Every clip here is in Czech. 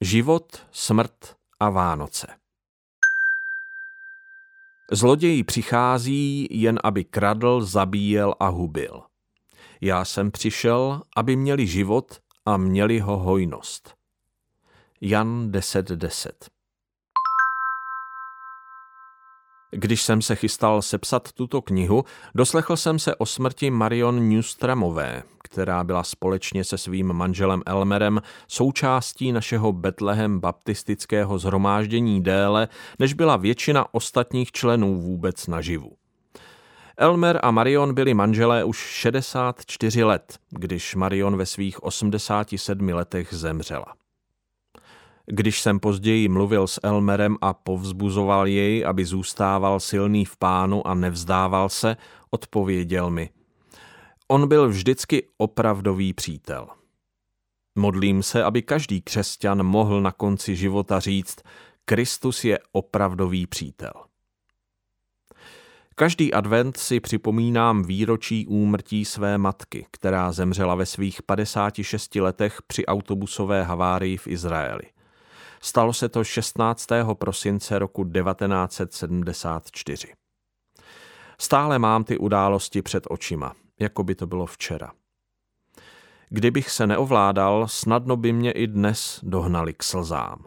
Život, smrt a Vánoce. Zloděj přichází jen, aby kradl, zabíjel a hubil. Já jsem přišel, aby měli život a měli ho hojnost. Jan 10.10 10. Když jsem se chystal sepsat tuto knihu, doslechl jsem se o smrti Marion Newstramové, která byla společně se svým manželem Elmerem součástí našeho Betlehem baptistického zhromáždění déle, než byla většina ostatních členů vůbec naživu. Elmer a Marion byli manželé už 64 let, když Marion ve svých 87 letech zemřela. Když jsem později mluvil s Elmerem a povzbuzoval jej, aby zůstával silný v pánu a nevzdával se, odpověděl mi. On byl vždycky opravdový přítel. Modlím se, aby každý křesťan mohl na konci života říct, Kristus je opravdový přítel. Každý advent si připomínám výročí úmrtí své matky, která zemřela ve svých 56 letech při autobusové havárii v Izraeli. Stalo se to 16. prosince roku 1974. Stále mám ty události před očima, jako by to bylo včera. Kdybych se neovládal, snadno by mě i dnes dohnali k slzám.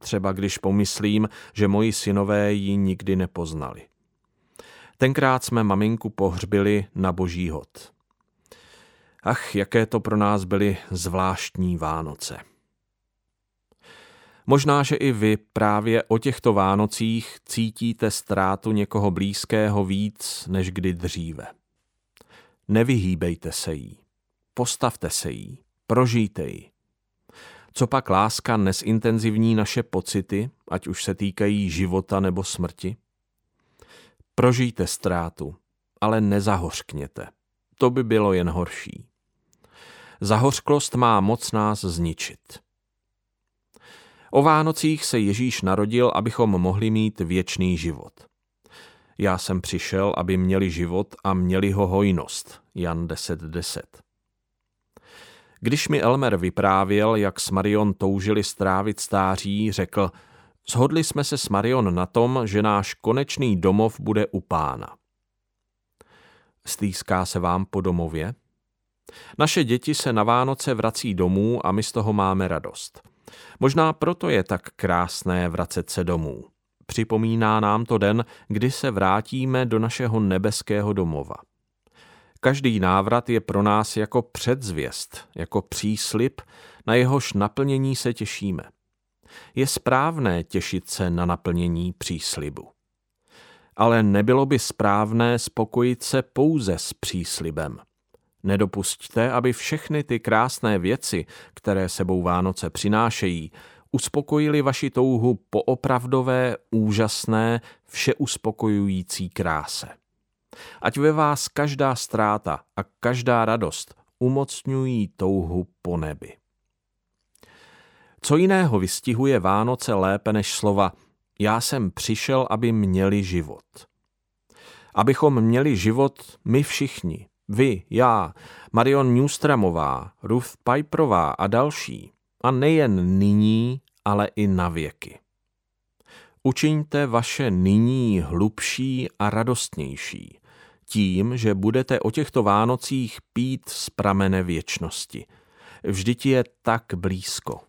Třeba když pomyslím, že moji synové ji nikdy nepoznali. Tenkrát jsme maminku pohřbili na boží hod. Ach, jaké to pro nás byly zvláštní Vánoce. Možná, že i vy právě o těchto Vánocích cítíte ztrátu někoho blízkého víc než kdy dříve. Nevyhýbejte se jí. Postavte se jí. Prožijte ji. Co pak láska nesintenzivní naše pocity, ať už se týkají života nebo smrti? Prožijte ztrátu, ale nezahořkněte. To by bylo jen horší. Zahořklost má moc nás zničit. O Vánocích se Ježíš narodil, abychom mohli mít věčný život. Já jsem přišel, aby měli život a měli ho hojnost. Jan 10.10. 10. Když mi Elmer vyprávěl, jak s Marion toužili strávit stáří, řekl, shodli jsme se s Marion na tom, že náš konečný domov bude u pána. Stýská se vám po domově? Naše děti se na Vánoce vrací domů a my z toho máme radost. Možná proto je tak krásné vracet se domů. Připomíná nám to den, kdy se vrátíme do našeho nebeského domova. Každý návrat je pro nás jako předzvěst, jako příslip, na jehož naplnění se těšíme. Je správné těšit se na naplnění příslibu. Ale nebylo by správné spokojit se pouze s příslibem. Nedopusťte, aby všechny ty krásné věci, které sebou Vánoce přinášejí, uspokojili vaši touhu po opravdové, úžasné, všeuspokojující kráse. Ať ve vás každá ztráta a každá radost umocňují touhu po nebi. Co jiného vystihuje Vánoce lépe než slova já jsem přišel, aby měli život. Abychom měli život my všichni, vy, já, Marion Newstramová, Ruth Piperová a další. A nejen nyní, ale i na věky. Učiňte vaše nyní hlubší a radostnější, tím, že budete o těchto Vánocích pít z pramene věčnosti. Vždyť je tak blízko.